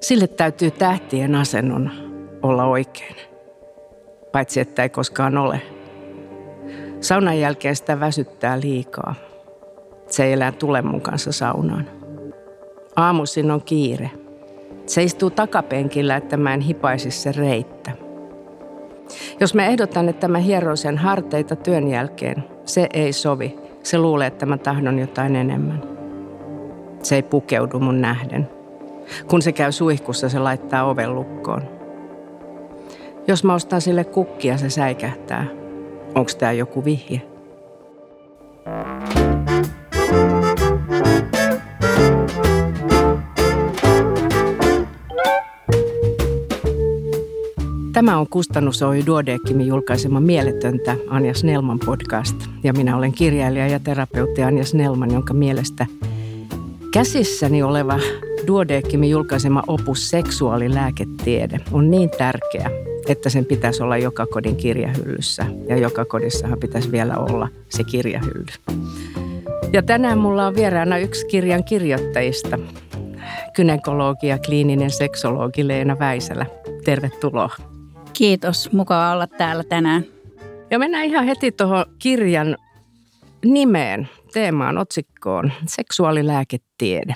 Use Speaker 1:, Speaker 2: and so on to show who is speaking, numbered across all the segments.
Speaker 1: Sille täytyy tähtien asennon olla oikein. Paitsi että ei koskaan ole. Saunan jälkeen sitä väsyttää liikaa. Se ei elää tule mun kanssa saunaan. Aamuisin on kiire. Se istuu takapenkillä, että mä en hipaisi se reittä. Jos mä ehdotan, että mä hieron sen harteita työn jälkeen, se ei sovi. Se luulee, että mä tahdon jotain enemmän. Se ei pukeudu mun nähden. Kun se käy suihkussa, se laittaa oven lukkoon. Jos mä ostan sille kukkia, se säikähtää. Onko tämä joku vihje? Tämä on Kustannus Oy Duodeckimin julkaisema Mieletöntä Anja Snellman podcast. Ja minä olen kirjailija ja terapeutti Anja Snellman, jonka mielestä käsissäni oleva Duodeckimin julkaisema opus Seksuaalilääketiede on niin tärkeä, että sen pitäisi olla joka kodin kirjahyllyssä. Ja joka kodissahan pitäisi vielä olla se kirjahylly. Ja tänään mulla on vieraana yksi kirjan kirjoittajista, kynekologi ja kliininen seksologi Leena Väisälä. Tervetuloa.
Speaker 2: Kiitos, mukava olla täällä tänään.
Speaker 1: Ja mennään ihan heti tuohon kirjan nimeen, teemaan, otsikkoon, seksuaalilääketiede.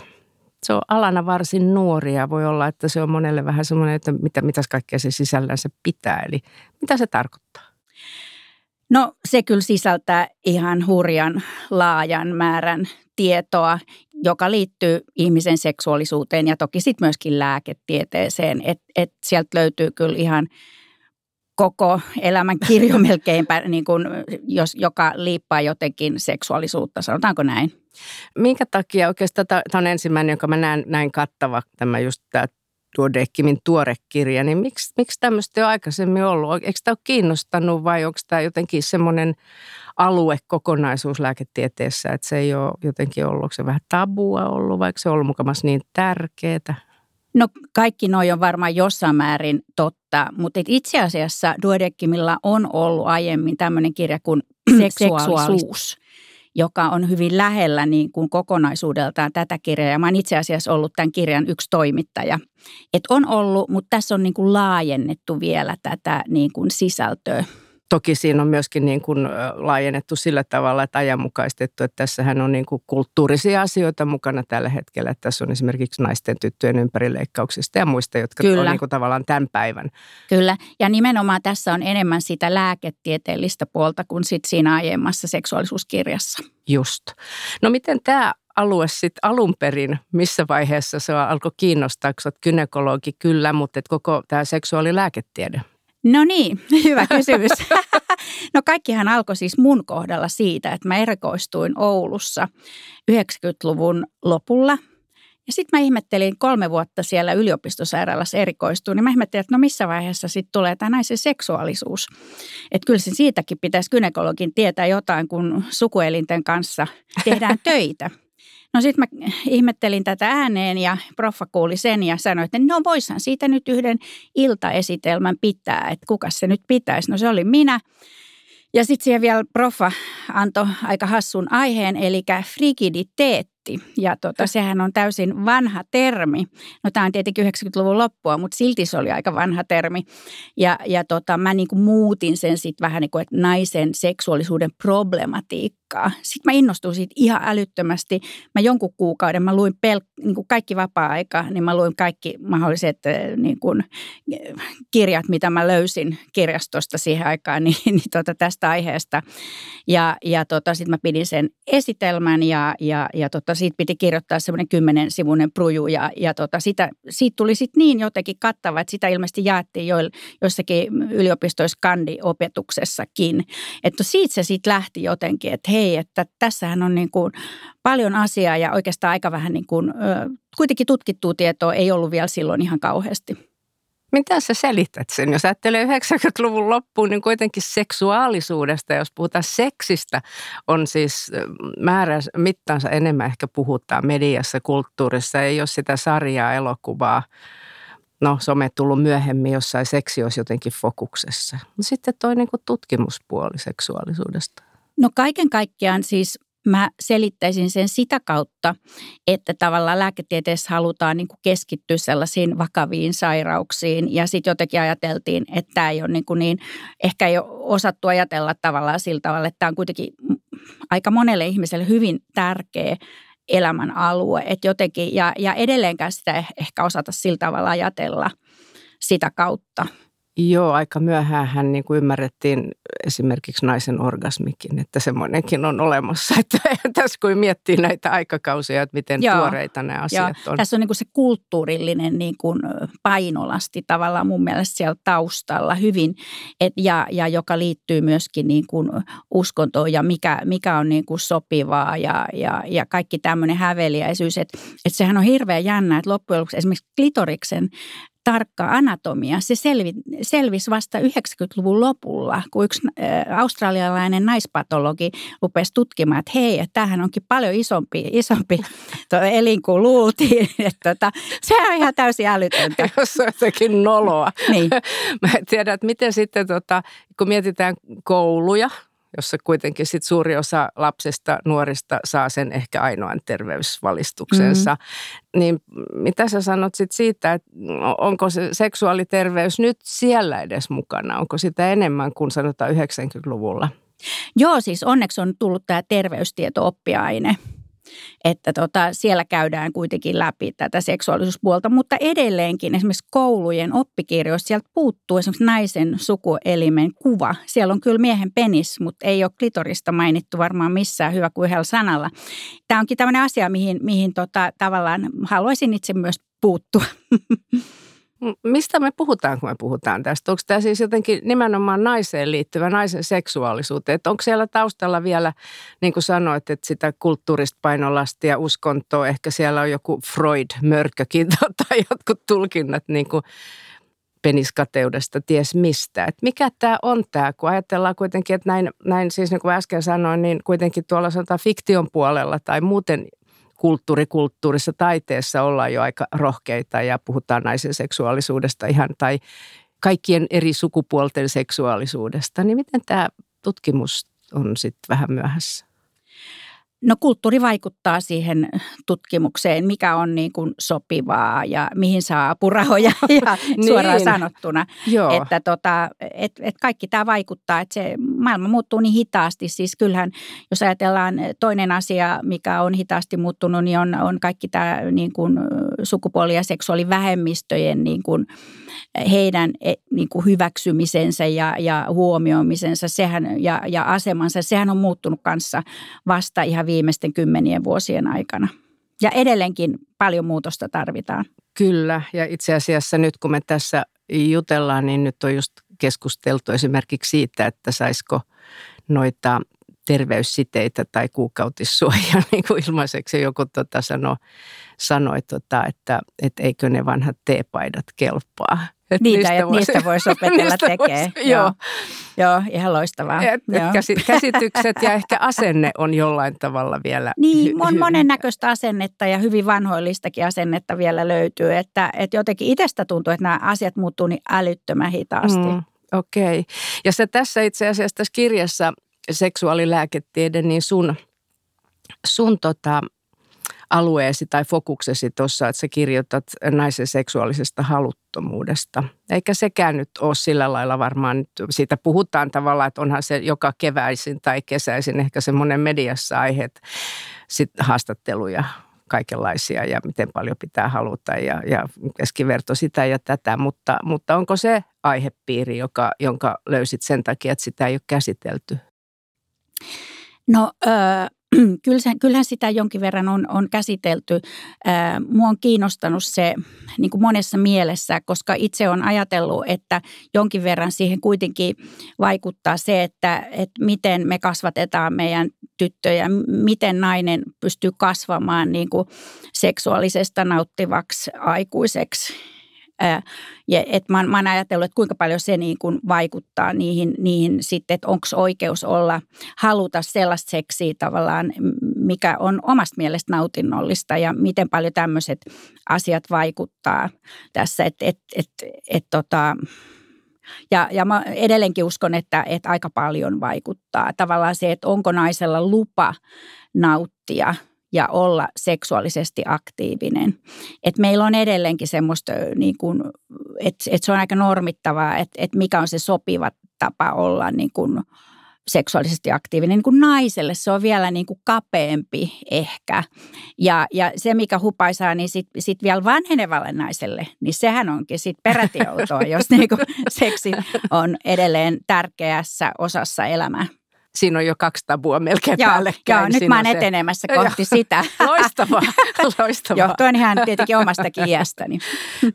Speaker 1: Se on alana varsin nuoria. Voi olla, että se on monelle vähän semmoinen, että mitä, mitäs kaikkea se sisällänsä pitää. Eli mitä se tarkoittaa?
Speaker 2: No se kyllä sisältää ihan hurjan laajan määrän tietoa, joka liittyy ihmisen seksuaalisuuteen ja toki sitten myöskin lääketieteeseen. Että et sieltä löytyy kyllä ihan – koko elämän kirjo melkeinpä, niin kuin, jos, joka liippaa jotenkin seksuaalisuutta, sanotaanko näin?
Speaker 1: Minkä takia oikeastaan tämä on ensimmäinen, jonka mä näen näin kattava, tämä just tämä Duodeckimin tuore kirja, niin miksi, miksi tämmöistä ei ole aikaisemmin ollut? Eikö tämä ole kiinnostanut vai onko tämä jotenkin semmoinen alue kokonaisuus lääketieteessä, että se ei ole jotenkin ollut, onko se vähän tabua ollut, vaikka se on ollut mukamassa niin tärkeää?
Speaker 2: No kaikki noi on varmaan jossain määrin totta, mutta itse asiassa Duodeckimilla on ollut aiemmin tämmöinen kirja kuin Seksuaalisuus, joka on hyvin lähellä niin kuin kokonaisuudeltaan tätä kirjaa. Ja mä oon itse asiassa ollut tämän kirjan yksi toimittaja. Et on ollut, mutta tässä on niin kuin laajennettu vielä tätä niin kuin sisältöä.
Speaker 1: Toki siinä on myöskin niin kuin laajennettu sillä tavalla, että ajanmukaistettu, että tässähän on niin kuin kulttuurisia asioita mukana tällä hetkellä. Että tässä on esimerkiksi naisten tyttöjen ympärileikkauksista ja muista, jotka Kyllä. on niin kuin tavallaan tämän päivän.
Speaker 2: Kyllä, ja nimenomaan tässä on enemmän sitä lääketieteellistä puolta kuin sit siinä aiemmassa seksuaalisuuskirjassa.
Speaker 1: Just. No miten tämä alue sitten alun perin, missä vaiheessa se alkoi kiinnostaa, kun olet kynekologi kyllä, mutta et koko tämä seksuaalilääketiede?
Speaker 2: No niin, hyvä kysymys. no kaikkihan alkoi siis mun kohdalla siitä, että mä erikoistuin Oulussa 90-luvun lopulla. Ja sitten mä ihmettelin kolme vuotta siellä yliopistosairaalassa erikoistuin, niin mä ihmettelin, että no missä vaiheessa sitten tulee tämä naisen seksuaalisuus. Että kyllä sen siitäkin pitäisi gynekologin tietää jotain, kun sukuelinten kanssa tehdään töitä. No sitten mä ihmettelin tätä ääneen ja proffa kuuli sen ja sanoi, että no voishan siitä nyt yhden iltaesitelmän pitää, että kuka se nyt pitäisi. No se oli minä. Ja sitten siihen vielä proffa antoi aika hassun aiheen, eli frigiditeetti. Ja tota, sehän on täysin vanha termi. No tämä on tietenkin 90-luvun loppua, mutta silti se oli aika vanha termi. Ja, ja tota, mä niin kuin muutin sen sitten vähän niin kuin, että naisen seksuaalisuuden problematiikkaa. Sitten mä innostuin siitä ihan älyttömästi. Mä jonkun kuukauden, mä luin pel- niin kuin kaikki vapaa-aika, niin mä luin kaikki mahdolliset eh, niin kuin, kirjat, mitä mä löysin kirjastosta siihen aikaan niin, niin tota, tästä aiheesta. Ja, ja tota, sitten mä pidin sen esitelmän ja, ja, ja tota, siitä piti kirjoittaa semmoinen kymmenen sivuinen pruju ja, ja tota, sitä, siitä tuli sitten niin jotenkin kattava, että sitä ilmeisesti jaettiin jo, jossakin yliopistoissa kandiopetuksessakin. Että siitä se sitten lähti jotenkin, että että tässähän on niin kuin paljon asiaa ja oikeastaan aika vähän niin kuin, kuitenkin tutkittua tietoa ei ollut vielä silloin ihan kauheasti.
Speaker 1: Mitä sä selität sen? Jos ajattelee 90-luvun loppuun, niin kuitenkin seksuaalisuudesta, jos puhutaan seksistä, on siis määrä mittansa enemmän ehkä puhutaan mediassa, kulttuurissa. Ei ole sitä sarjaa, elokuvaa. No, some tullut myöhemmin, jossain seksi olisi jotenkin fokuksessa. Sitten toi niin tutkimuspuoli seksuaalisuudesta.
Speaker 2: No kaiken kaikkiaan siis mä selittäisin sen sitä kautta, että tavallaan lääketieteessä halutaan niin kuin keskittyä sellaisiin vakaviin sairauksiin ja sitten jotenkin ajateltiin, että tämä ei ole niin, kuin niin ehkä ei ole osattu ajatella tavallaan sillä tavalla, että tämä on kuitenkin aika monelle ihmiselle hyvin tärkeä elämän alue, että jotenkin, ja, ja edelleenkään sitä ehkä osata sillä tavalla ajatella sitä kautta.
Speaker 1: Joo, aika myöhään niin kuin ymmärrettiin esimerkiksi naisen orgasmikin, että semmoinenkin on olemassa. Että tässä kun miettii näitä aikakausia, että miten Joo. tuoreita nämä asiat Joo. on.
Speaker 2: Tässä on niin kuin se kulttuurillinen niin kuin painolasti tavallaan mun mielestä siellä taustalla hyvin, et, ja, ja joka liittyy myöskin niin kuin uskontoon ja mikä, mikä on niin kuin sopivaa ja, ja, ja kaikki tämmöinen häveliäisyys. Että, että sehän on hirveän jännä, että loppujen lopuksi esimerkiksi klitoriksen tarkka anatomia. Se selvi, selvisi vasta 90-luvun lopulla, kun yksi äh, australialainen naispatologi rupesi tutkimaan, että hei, että tämähän onkin paljon isompi, isompi elin kuin luultiin. Että tota, se on ihan täysin älytöntä.
Speaker 1: Jos on jotenkin noloa. Niin. Mä en tiedä, että miten sitten, tota, kun mietitään kouluja, jossa kuitenkin sit suuri osa lapsista, nuorista saa sen ehkä ainoan terveysvalistuksensa. Mm-hmm. Niin mitä sä sanot sit siitä, että onko se seksuaaliterveys nyt siellä edes mukana? Onko sitä enemmän kuin sanotaan 90-luvulla?
Speaker 2: Joo, siis onneksi on tullut tämä terveystieto-oppiaine – että tota, siellä käydään kuitenkin läpi tätä seksuaalisuuspuolta, mutta edelleenkin esimerkiksi koulujen oppikirjoissa sieltä puuttuu esimerkiksi naisen sukuelimen kuva. Siellä on kyllä miehen penis, mutta ei ole klitorista mainittu varmaan missään hyvä kuin yhdellä sanalla. Tämä onkin tämmöinen asia, mihin, mihin tota, tavallaan haluaisin itse myös puuttua.
Speaker 1: Mistä me puhutaan, kun me puhutaan tästä? Onko tämä siis jotenkin nimenomaan naiseen liittyvä, naisen seksuaalisuuteen? Että onko siellä taustalla vielä, niin kuin sanoit, että sitä kulttuurista painolastia, uskontoa, ehkä siellä on joku Freud-mörkökin tai jotkut tulkinnat niin kuin peniskateudesta, ties mistä. Että mikä tämä on tämä, kun ajatellaan kuitenkin, että näin, näin siis niin kuin äsken sanoin, niin kuitenkin tuolla sanotaan fiktion puolella tai muuten kulttuurikulttuurissa, taiteessa ollaan jo aika rohkeita ja puhutaan naisen seksuaalisuudesta ihan tai kaikkien eri sukupuolten seksuaalisuudesta. Niin miten tämä tutkimus on sitten vähän myöhässä?
Speaker 2: No kulttuuri vaikuttaa siihen tutkimukseen, mikä on niin kuin sopivaa ja mihin saa apurahoja ja niin. suoraan sanottuna. Joo. Että tota, et, et kaikki tämä vaikuttaa, että se maailma muuttuu niin hitaasti. Siis kyllähän, jos ajatellaan toinen asia, mikä on hitaasti muuttunut, niin on, on kaikki tämä niin kuin sukupuoli- ja seksuaalivähemmistöjen niin kuin, heidän niin kuin hyväksymisensä ja, ja huomioimisensa sehän, ja, ja asemansa. Sehän on muuttunut kanssa vasta ihan viimeisten kymmenien vuosien aikana. Ja edelleenkin paljon muutosta tarvitaan.
Speaker 1: Kyllä, ja itse asiassa nyt kun me tässä jutellaan, niin nyt on just keskusteltu esimerkiksi siitä, että saisiko noita terveyssiteitä tai kuukautissuojaa niin kuin ilmaiseksi. Joku tota sano, sanoi, tota, että, että eikö ne vanhat teepaidat kelpaa.
Speaker 2: Et niitä, niistä, voisi, niistä voisi opetella tekemään. Joo. joo. Joo, ihan loistavaa. Et,
Speaker 1: joo. Käsitykset ja ehkä asenne on jollain tavalla vielä.
Speaker 2: Niin, on monennäköistä asennetta ja hyvin vanhoillistakin asennetta vielä löytyy. Että, että jotenkin itsestä tuntuu, että nämä asiat muuttuu niin älyttömän hitaasti. Mm,
Speaker 1: Okei. Okay. Ja se tässä itse asiassa tässä kirjassa seksuaalilääketiede, niin sun, sun tota, alueesi tai fokuksesi tuossa, että sä kirjoitat naisen seksuaalisesta haluttomuudesta. Eikä sekään nyt ole sillä lailla varmaan, siitä puhutaan tavallaan, että onhan se joka keväisin tai kesäisin ehkä semmoinen mediassa aiheet, sit haastatteluja kaikenlaisia ja miten paljon pitää haluta ja, ja keskiverto sitä ja tätä, mutta, mutta onko se aihepiiri, joka, jonka löysit sen takia, että sitä ei ole käsitelty?
Speaker 2: No kyllähän sitä jonkin verran on, on käsitelty. Mua on kiinnostanut se niin kuin monessa mielessä, koska itse on ajatellut, että jonkin verran siihen kuitenkin vaikuttaa se, että, että miten me kasvatetaan meidän tyttöjä, miten nainen pystyy kasvamaan niin kuin seksuaalisesta nauttivaksi aikuiseksi ja et mä, mä oon ajatellut, että kuinka paljon se niin kuin vaikuttaa niihin, niihin sitten, että onko oikeus olla, haluta sellaista seksiä tavallaan, mikä on omasta mielestä nautinnollista ja miten paljon tämmöiset asiat vaikuttaa tässä. Että et, et, et, tota, Ja, ja mä edelleenkin uskon, että, että aika paljon vaikuttaa. Tavallaan se, että onko naisella lupa nauttia ja olla seksuaalisesti aktiivinen. Et meillä on edelleenkin semmoista, niin kuin, että, että se on aika normittavaa, että, että mikä on se sopiva tapa olla niin kuin, seksuaalisesti aktiivinen niin kuin naiselle. Se on vielä niin kuin kapeampi ehkä. Ja, ja se, mikä hupaisaa, niin sitten sit vielä vanhenevalle naiselle, niin sehän onkin sitten peräti jos niin kuin seksi on edelleen tärkeässä osassa elämää
Speaker 1: siinä on jo kaksi tabua melkein joo, päällekkäin.
Speaker 2: Joo, nyt mä oon se... etenemässä kohti sitä.
Speaker 1: loistavaa, loistavaa.
Speaker 2: Johtuen ihan tietenkin omastakin iästäni.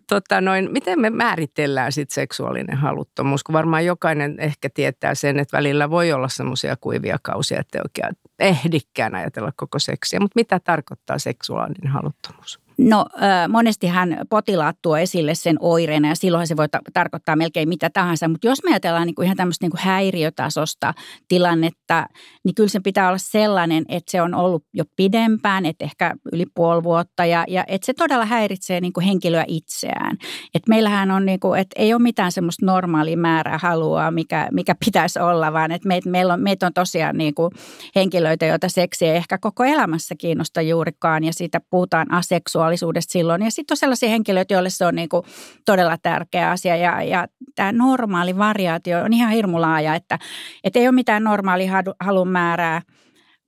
Speaker 1: Tota noin, miten me määritellään sitten seksuaalinen haluttomuus, kun varmaan jokainen ehkä tietää sen, että välillä voi olla semmoisia kuivia kausia, että ei oikein ehdikään ajatella koko seksiä. Mutta mitä tarkoittaa seksuaalinen haluttomuus?
Speaker 2: No monestihan potilaat tuo esille sen oireena ja silloin se voi ta- tarkoittaa melkein mitä tahansa. Mutta jos me ajatellaan niin kuin ihan tämmöistä niin kuin häiriötasosta tilannetta, niin kyllä sen pitää olla sellainen, että se on ollut jo pidempään, että ehkä yli puoli vuotta ja, ja että se todella häiritsee niin kuin henkilöä itseään. Et meillähän on, niin kuin, että ei ole mitään semmoista normaalia määrää halua, mikä, mikä pitäisi olla, vaan että meitä meillä on, meitä on tosiaan niin kuin henkilöitä, joita seksi ei ehkä koko elämässä kiinnosta juurikaan ja siitä puhutaan aseksuaalisesti seksuaalisuudesta silloin. Ja sitten on sellaisia henkilöitä, joille se on niin kuin todella tärkeä asia. Ja, ja tämä normaali variaatio on ihan hirmu laaja, että, että ei ole mitään normaali halun määrää.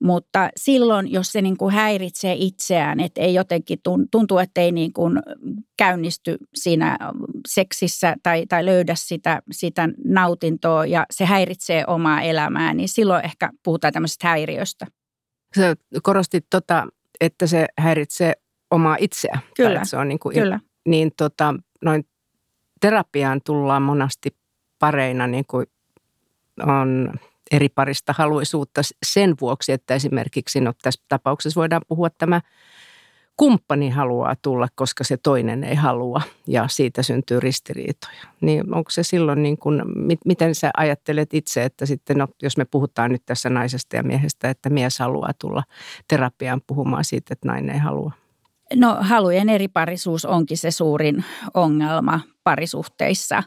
Speaker 2: Mutta silloin, jos se niin kuin häiritsee itseään, että ei jotenkin tuntuu, että ei niin kuin käynnisty siinä seksissä tai, tai löydä sitä, sitä nautintoa ja se häiritsee omaa elämää, niin silloin ehkä puhutaan tämmöisestä häiriöstä.
Speaker 1: Sä korostit tota, että se häiritsee omaa itseä.
Speaker 2: Kyllä,
Speaker 1: se on niin, kuin,
Speaker 2: kyllä.
Speaker 1: Niin tota, noin terapiaan tullaan monasti pareina niin kuin on eri parista haluisuutta sen vuoksi, että esimerkiksi no, tässä tapauksessa voidaan puhua tämä kumppani haluaa tulla, koska se toinen ei halua ja siitä syntyy ristiriitoja. Niin onko se silloin niin kuin, miten sä ajattelet itse, että sitten no, jos me puhutaan nyt tässä naisesta ja miehestä, että mies haluaa tulla terapiaan puhumaan siitä, että nainen ei halua?
Speaker 2: No halujen eriparisuus onkin se suurin ongelma parisuhteissa.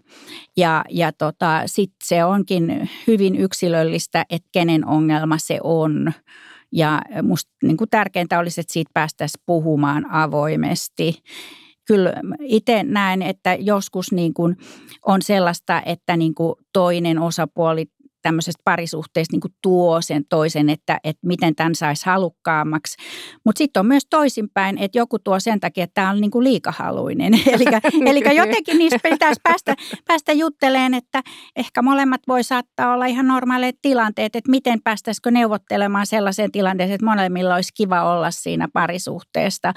Speaker 2: Ja, ja tota, sitten se onkin hyvin yksilöllistä, että kenen ongelma se on. Ja musta niin kuin tärkeintä olisi, että siitä päästäisiin puhumaan avoimesti. Kyllä itse näen, että joskus niin kuin on sellaista, että niin kuin toinen osapuoli tämmöisestä parisuhteesta niin tuo sen toisen, että, että miten tämän saisi halukkaammaksi. Mutta sitten on myös toisinpäin, että joku tuo sen takia, että tämä on niin liikahaluinen. eli jotenkin niistä pitäisi päästä, päästä jutteleen, että ehkä molemmat voi saattaa olla ihan normaaleet tilanteet, että miten päästäisikö neuvottelemaan sellaiseen tilanteeseen, että molemmilla olisi kiva olla siinä parisuhteesta.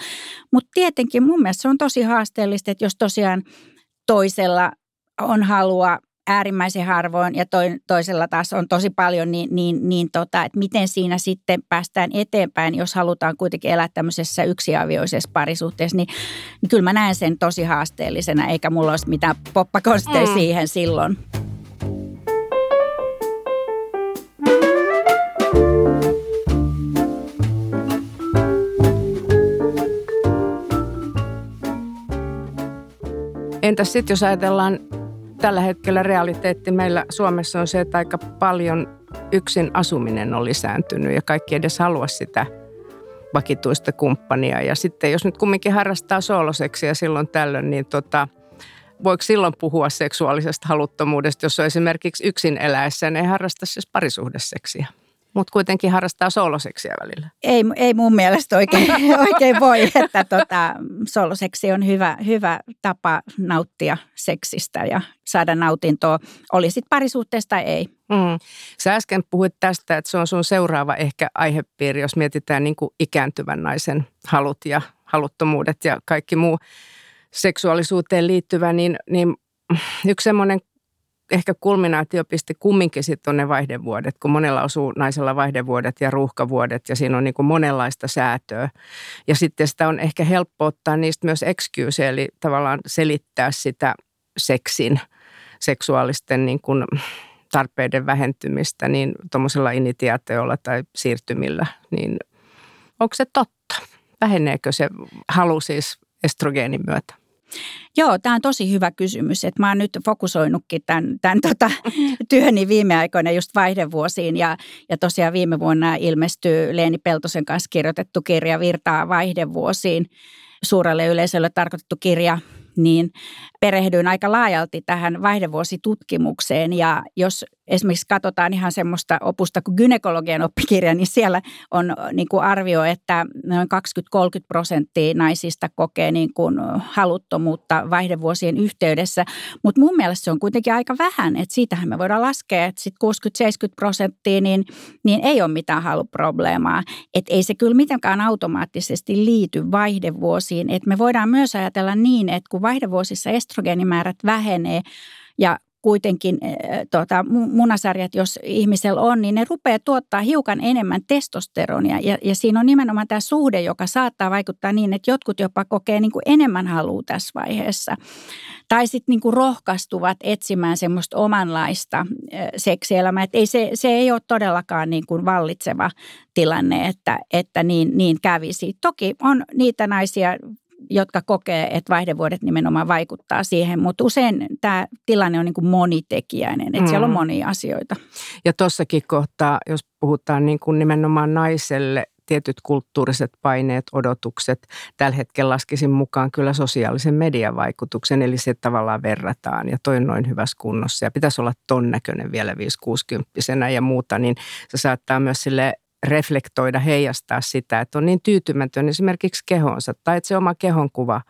Speaker 2: Mutta tietenkin mun mielestä se on tosi haasteellista, että jos tosiaan toisella on halua äärimmäisen harvoin ja toisella taas on tosi paljon, niin, niin, niin tota, että miten siinä sitten päästään eteenpäin, jos halutaan kuitenkin elää tämmöisessä yksiavioisessa parisuhteessa, niin, niin kyllä mä näen sen tosi haasteellisena, eikä mulla olisi mitään poppakonsteja mm. siihen silloin.
Speaker 1: Entäs sitten, jos ajatellaan tällä hetkellä realiteetti meillä Suomessa on se, että aika paljon yksin asuminen on lisääntynyt ja kaikki edes halua sitä vakituista kumppania. Ja sitten jos nyt kumminkin harrastaa sooloseksiä silloin tällöin, niin tota, voiko silloin puhua seksuaalisesta haluttomuudesta, jos on esimerkiksi yksin eläessä, niin ei harrasta siis parisuhdeseksiä? Mutta kuitenkin harrastaa sooloseksiä välillä.
Speaker 2: Ei, ei mun mielestä oikein, oikein voi, että tota, sooloseksi on hyvä, hyvä tapa nauttia seksistä ja saada nautintoa, oli sitten parisuhteesta tai ei. Mm.
Speaker 1: Sä äsken puhuit tästä, että se on sun seuraava ehkä aihepiiri, jos mietitään niin kuin ikääntyvän naisen halut ja haluttomuudet ja kaikki muu seksuaalisuuteen liittyvä, niin, niin yksi semmoinen ehkä kulminaatiopiste kumminkin sitten on ne vaihdevuodet, kun monella osuu naisella vaihdevuodet ja ruuhkavuodet ja siinä on niin kuin monenlaista säätöä. Ja sitten sitä on ehkä helppo ottaa niistä myös excuse, eli tavallaan selittää sitä seksin, seksuaalisten niin kuin tarpeiden vähentymistä niin tuommoisella initiaatiolla tai siirtymillä, niin onko se totta? Väheneekö se halu siis estrogeenin myötä?
Speaker 2: Joo, tämä on tosi hyvä kysymys. Että mä oon nyt fokusoinutkin tämän, tämän tota, työni viime aikoina just vaihdevuosiin. Ja, ja tosiaan viime vuonna ilmestyy Leeni Peltosen kanssa kirjoitettu kirja Virtaa vaihdevuosiin. Suurelle yleisölle tarkoitettu kirja – niin perehdyin aika laajalti tähän vaihdevuositutkimukseen. Ja jos esimerkiksi katsotaan ihan semmoista opusta kuin gynekologian oppikirja, niin siellä on niin kuin arvio, että noin 20-30 prosenttia naisista kokee niin kuin haluttomuutta vaihdevuosien yhteydessä. Mutta mun mielestä se on kuitenkin aika vähän, että siitähän me voidaan laskea, että sitten 60-70 prosenttia, niin, niin ei ole mitään haluprobleemaa. Että ei se kyllä mitenkään automaattisesti liity vaihdevuosiin. Että me voidaan myös ajatella niin, että kun vaihdevuosissa estrogeenimäärät vähenee ja kuitenkin tuota, munasarjat, jos ihmisellä on, niin ne rupeaa tuottaa hiukan enemmän testosteronia. Ja, ja siinä on nimenomaan tämä suhde, joka saattaa vaikuttaa niin, että jotkut jopa kokee niin kuin enemmän halua tässä vaiheessa. Tai sitten niin rohkaistuvat etsimään semmoista omanlaista seksielämää. Että ei, se, se ei ole todellakaan niin kuin vallitseva tilanne, että, että niin, niin kävisi. Toki on niitä naisia, jotka kokee, että vaihdevuodet nimenomaan vaikuttaa siihen, mutta usein tämä tilanne on niin kuin monitekijäinen, että mm. siellä on mm. monia asioita.
Speaker 1: Ja tuossakin kohtaa, jos puhutaan niin kuin nimenomaan naiselle tietyt kulttuuriset paineet, odotukset. Tällä hetkellä laskisin mukaan kyllä sosiaalisen median vaikutuksen, eli se tavallaan verrataan ja toi on noin hyvässä kunnossa ja pitäisi olla ton näköinen vielä 5-60 ja muuta, niin se saattaa myös sille reflektoida, heijastaa sitä, että on niin tyytymätön esimerkiksi kehonsa tai että se oma kehonkuva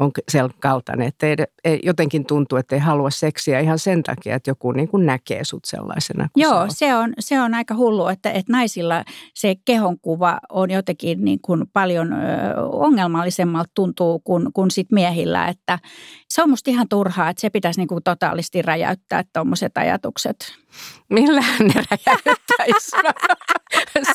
Speaker 1: on sen kaltainen, että ei, ei, jotenkin tuntuu, että ei halua seksiä ihan sen takia, että joku niin kuin näkee sut sellaisena kuin
Speaker 2: Joo, se on, se on aika hullu, että, että naisilla se kehonkuva on jotenkin niin kuin paljon ö, ongelmallisemmalta tuntuu kuin, kuin sit miehillä, että se on musta ihan turhaa, että se pitäisi niin kuin totaalisti räjäyttää tuommoiset ajatukset.
Speaker 1: Millähän ne räjäyttäisi?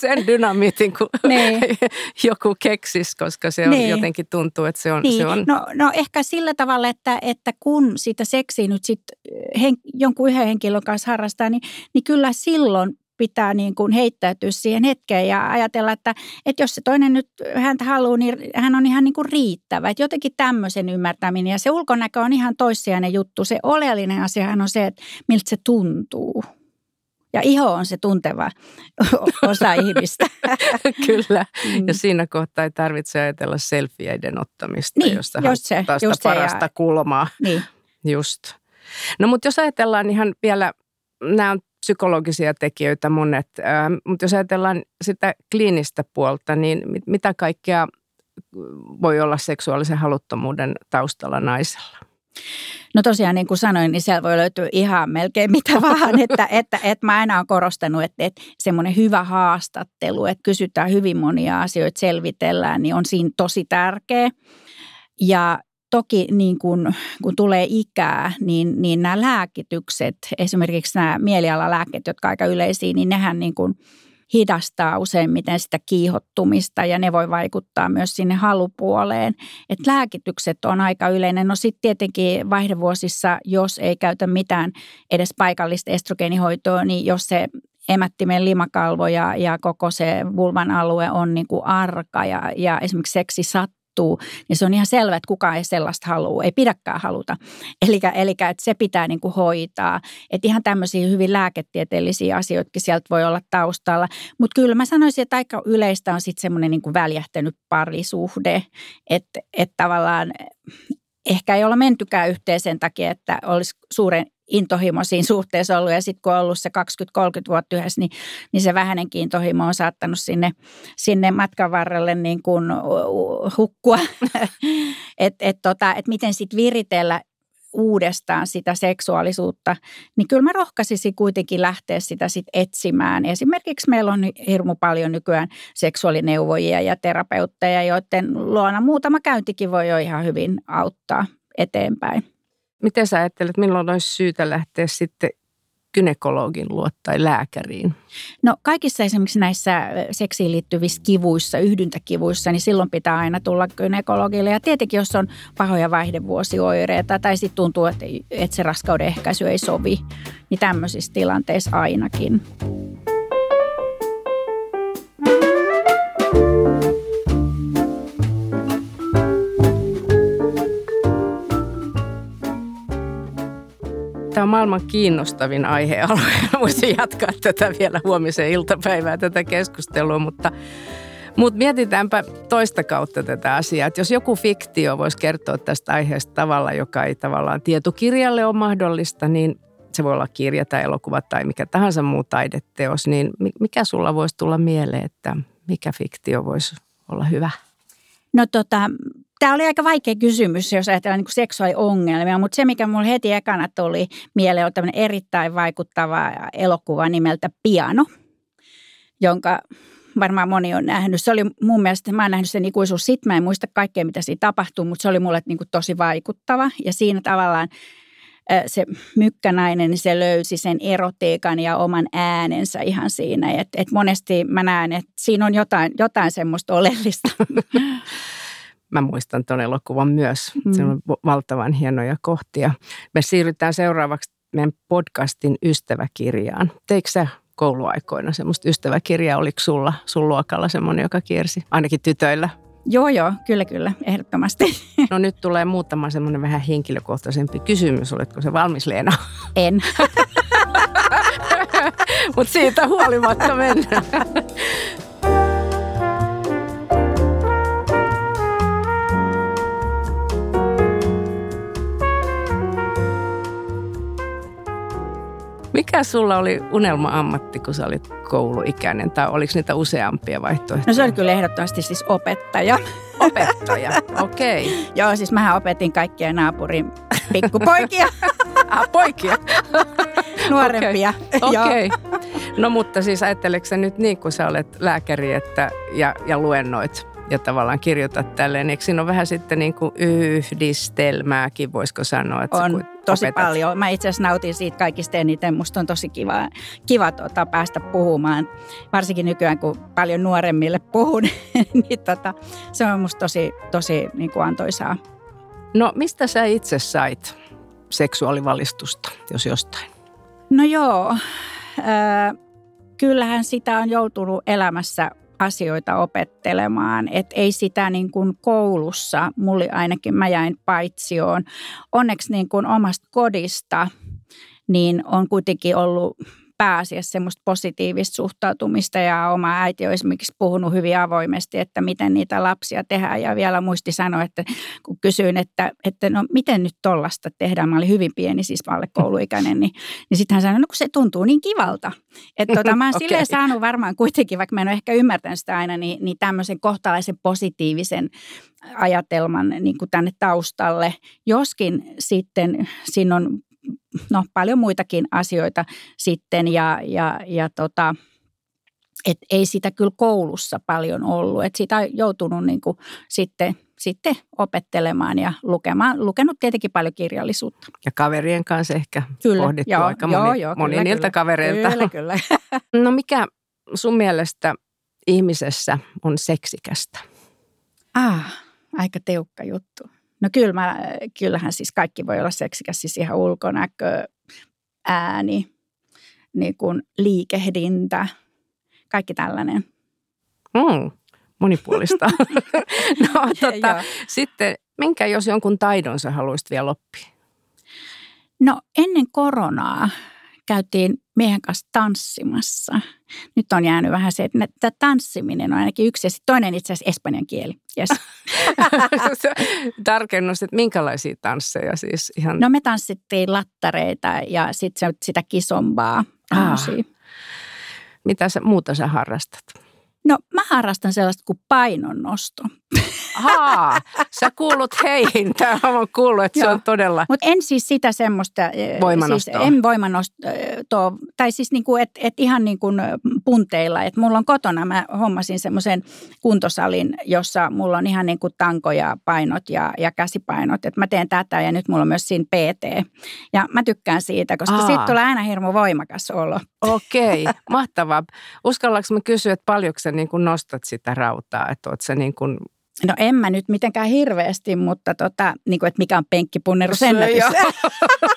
Speaker 1: Sen dynamiitin, kun niin. joku keksis, koska se on niin. jotenkin tuntuu, että se on...
Speaker 2: Niin.
Speaker 1: Se on...
Speaker 2: No, no ehkä sillä tavalla, että, että kun sitä seksiä nyt sit hen, jonkun yhden henkilön kanssa harrastaa, niin, niin kyllä silloin pitää niin kuin heittäytyä siihen hetkeen ja ajatella, että, että jos se toinen nyt häntä haluaa, niin hän on ihan niin kuin riittävä. Että jotenkin tämmöisen ymmärtäminen ja se ulkonäkö on ihan toissijainen juttu. Se oleellinen asia on se, että miltä se tuntuu. Ja iho on se tunteva osa ihmistä.
Speaker 1: Kyllä. Mm. Ja siinä kohtaa ei tarvitse ajatella selfieiden ottamista,
Speaker 2: niin, josta just se,
Speaker 1: just sitä parasta ja... kulmaa.
Speaker 2: Niin.
Speaker 1: Just. No mutta jos ajatellaan ihan vielä, nämä on psykologisia tekijöitä monet, äh, mutta jos ajatellaan sitä kliinistä puolta, niin mit, mitä kaikkea voi olla seksuaalisen haluttomuuden taustalla naisella?
Speaker 2: No tosiaan niin kuin sanoin, niin siellä voi löytyä ihan melkein mitä vaan, että, että, että mä aina olen korostanut, että, että semmoinen hyvä haastattelu, että kysytään hyvin monia asioita, selvitellään, niin on siinä tosi tärkeä. Ja toki niin kun, kun tulee ikää, niin, niin nämä lääkitykset, esimerkiksi nämä mielialalääkkeet, jotka aika yleisiä, niin nehän niin kuin – hidastaa useimmiten sitä kiihottumista ja ne voi vaikuttaa myös sinne halupuoleen. Et lääkitykset on aika yleinen. No sitten tietenkin vaihdevuosissa, jos ei käytä mitään edes paikallista estrogeenihoitoa, niin jos se emättimen limakalvo ja, ja koko se vulvan alue on niin kuin arka ja, ja esimerkiksi seksi muuttuu, niin se on ihan selvä, että kukaan ei sellaista halua, ei pidäkään haluta. Eli, että se pitää niin kuin hoitaa. Että ihan tämmöisiä hyvin lääketieteellisiä asioitakin sieltä voi olla taustalla. Mutta kyllä mä sanoisin, että aika yleistä on sitten semmoinen niin kuin väljähtänyt parisuhde, että, että tavallaan ehkä ei olla mentykään yhteen sen takia, että olisi suuren intohimo siinä suhteessa ollut ja sitten kun on ollut se 20-30 vuotta yhdessä, niin, niin se vähäinen intohimo on saattanut sinne, sinne matkan varrelle niin kuin hukkua. että et tota, et miten sitten viritellä uudestaan sitä seksuaalisuutta, niin kyllä mä rohkaisisin kuitenkin lähteä sitä sit etsimään. Esimerkiksi meillä on hirmu paljon nykyään seksuaalineuvojia ja terapeutteja, joiden luona muutama käyntikin voi jo ihan hyvin auttaa eteenpäin.
Speaker 1: Miten sä ajattelet, milloin olisi syytä lähteä sitten gynekologin luo tai lääkäriin?
Speaker 2: No kaikissa esimerkiksi näissä seksiin liittyvissä kivuissa, yhdyntäkivuissa, niin silloin pitää aina tulla gynekologille. Ja tietenkin, jos on pahoja vaihdevuosioireita tai sitten tuntuu, että, se raskauden ehkäisy ei sovi, niin tämmöisissä tilanteissa ainakin.
Speaker 1: On maailman kiinnostavin aihealue. Voisin jatkaa tätä vielä huomisen iltapäivää, tätä keskustelua, mutta mutta mietitäänpä toista kautta tätä asiaa. Että jos joku fiktio voisi kertoa tästä aiheesta tavalla, joka ei tavallaan tietokirjalle ole mahdollista, niin se voi olla kirja tai elokuva tai mikä tahansa muu taideteos, niin mikä sulla voisi tulla mieleen, että mikä fiktio voisi olla hyvä?
Speaker 2: No tota, tämä oli aika vaikea kysymys, jos ajatellaan niin seksuaaliongelmia, mutta se, mikä mulle heti ekana tuli mieleen, on tämmöinen erittäin vaikuttava elokuva nimeltä Piano, jonka varmaan moni on nähnyt. Se oli mun mielestä, mä oon nähnyt sen ikuisuus sit, mä en muista kaikkea, mitä siinä tapahtuu, mutta se oli mulle niin kuin tosi vaikuttava. Ja siinä tavallaan se mykkänainen, niin se löysi sen erotiikan ja oman äänensä ihan siinä. Et, et monesti mä näen, että siinä on jotain, jotain semmoista oleellista.
Speaker 1: Mä muistan tuon elokuvan myös. Mm. Se on valtavan hienoja kohtia. Me siirrytään seuraavaksi meidän podcastin ystäväkirjaan. Teikö sä kouluaikoina semmoista ystäväkirjaa? Oliko sulla sun luokalla semmoinen, joka kiersi? Ainakin tytöillä.
Speaker 2: Joo, joo, kyllä, kyllä, ehdottomasti.
Speaker 1: No nyt tulee muutama semmoinen vähän henkilökohtaisempi kysymys. Oletko se valmis, Leena?
Speaker 2: En.
Speaker 1: Mutta siitä huolimatta mennään. Mikä sulla oli unelma-ammatti, kun sä olit kouluikäinen, tai oliko niitä useampia vaihtoehtoja?
Speaker 2: No se oli kyllä ehdottomasti siis opettaja.
Speaker 1: Opettaja, okei. Okay.
Speaker 2: Joo, siis mähän opetin kaikkia naapurin pikkupoikia.
Speaker 1: ah, poikia?
Speaker 2: Nuorempia.
Speaker 1: Okei. Okay. Okay. No mutta siis ajatteleksä sä nyt niin, kun sä olet lääkäri että, ja, ja luennoit ja tavallaan kirjoitat tälleen. Eikö siinä ole vähän sitten niin kuin yhdistelmääkin, voisiko sanoa? Että
Speaker 2: on tosi opetat. paljon. Mä itse asiassa nautin siitä kaikista eniten. Musta on tosi kiva, kiva tuota, päästä puhumaan. Varsinkin nykyään, kun paljon nuoremmille puhun, niin tota, se on musta tosi, tosi niin kuin antoisaa.
Speaker 1: No mistä sä itse sait seksuaalivalistusta, jos jostain?
Speaker 2: No joo, äh, kyllähän sitä on joutunut elämässä asioita opettelemaan. Että ei sitä niin kuin koulussa, mulle ainakin mä jäin paitsioon. Onneksi niin kuin omasta kodista niin on kuitenkin ollut pääasiassa semmoista positiivista suhtautumista ja oma äiti on esimerkiksi puhunut hyvin avoimesti, että miten niitä lapsia tehdään ja vielä muisti sanoa, että kun kysyin, että, että no miten nyt tollasta tehdään, mä olin hyvin pieni siis alle kouluikäinen, niin, niin sitten hän sanoi, no kun se tuntuu niin kivalta. Että tota, mä oon okay. silleen saanut varmaan kuitenkin, vaikka mä en ole ehkä ymmärtänyt sitä aina, niin, niin tämmöisen kohtalaisen positiivisen ajatelman niin kuin tänne taustalle. Joskin sitten siinä on no, paljon muitakin asioita sitten ja, ja, ja tota, et ei sitä kyllä koulussa paljon ollut. Et sitä on joutunut niin kuin sitten, sitten opettelemaan ja lukemaan. Lukenut tietenkin paljon kirjallisuutta.
Speaker 1: Ja kaverien kanssa ehkä kyllä, pohdittu joo, aika joo, moni, joo, moni kyllä, niiltä kyllä. kavereilta.
Speaker 2: Kyllä, kyllä.
Speaker 1: no mikä sun mielestä ihmisessä on seksikästä?
Speaker 2: Ah, aika teukka juttu. No kyllä mä, kyllähän siis kaikki voi olla seksikäs, siis ihan ulkonäkö, ääni, niin kuin liikehdintä, kaikki tällainen.
Speaker 1: Mm, monipuolista. no, tota, sitten minkä jos jonkun taidon sä haluaisit vielä oppia?
Speaker 2: No ennen koronaa käytiin miehen kanssa tanssimassa. Nyt on jäänyt vähän se, että tanssiminen on ainakin yksi ja sitten toinen itse asiassa espanjan kieli. Yes.
Speaker 1: Tarkennus, että minkälaisia tansseja siis ihan?
Speaker 2: No me tanssittiin lattareita ja sitten sitä kisombaa. Ah.
Speaker 1: Mitä sä, muuta sä harrastat?
Speaker 2: No mä harrastan sellaista kuin painonnosto.
Speaker 1: Haa, sä kuulut heihin. Tämä on kuullut, että Joo. se on todella...
Speaker 2: Mutta en siis sitä semmoista...
Speaker 1: Eh, voimanostoa.
Speaker 2: Siis en voimanostoa. Tai siis niinku, että et ihan niin kuin punteilla. Että mulla on kotona, mä hommasin semmoisen kuntosalin, jossa mulla on ihan niin kuin tankoja, painot ja, ja käsipainot. Että mä teen tätä ja nyt mulla on myös siinä PT. Ja mä tykkään siitä, koska Aa. siitä tulee aina hirmu voimakas olo.
Speaker 1: Okei, mahtavaa. Uskallanko mä kysyä, että paljonko sä niin kuin nostat sitä rautaa? Että oot sä niin kuin
Speaker 2: No en mä nyt mitenkään hirveästi, mutta tota, niin kuin, että mikä on penkkipunnerus ennätys.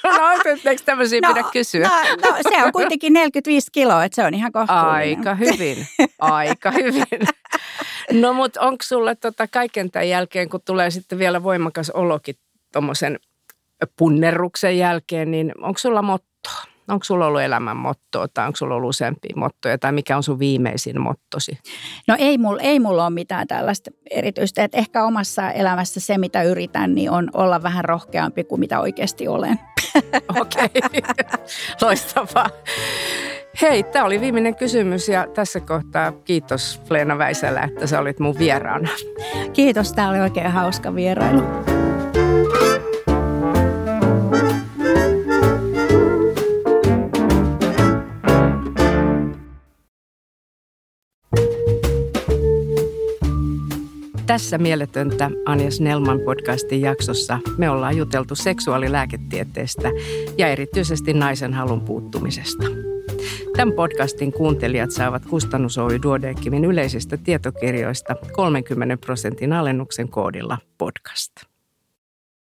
Speaker 1: no, eikö tämmöisiä no, pidä kysyä?
Speaker 2: No, no, se on kuitenkin 45 kiloa, että se on ihan kohtuullinen.
Speaker 1: Aika hyvin, aika hyvin. No mutta onko sulle tota kaiken tämän jälkeen, kun tulee sitten vielä voimakas olokin tuommoisen punnerruksen jälkeen, niin onko sulla mottoa? Onko sulla ollut elämän mottoa tai onko sulla ollut useampia mottoja tai mikä on sun viimeisin mottosi?
Speaker 2: No ei mulla ei mul ole mitään tällaista erityistä. Et ehkä omassa elämässä se, mitä yritän, niin on olla vähän rohkeampi kuin mitä oikeasti olen.
Speaker 1: Okei, okay. loistavaa. Hei, tämä oli viimeinen kysymys ja tässä kohtaa kiitos Leena Väisälä, että sä olit mun vieraana.
Speaker 2: Kiitos, tämä oli oikein hauska vierailu.
Speaker 1: Tässä mieletöntä Anja Snellman podcastin jaksossa me ollaan juteltu seksuaalilääketieteestä ja erityisesti naisen halun puuttumisesta. Tämän podcastin kuuntelijat saavat Kustannus Oy Duodeckimin yleisistä tietokirjoista 30 prosentin alennuksen koodilla podcast.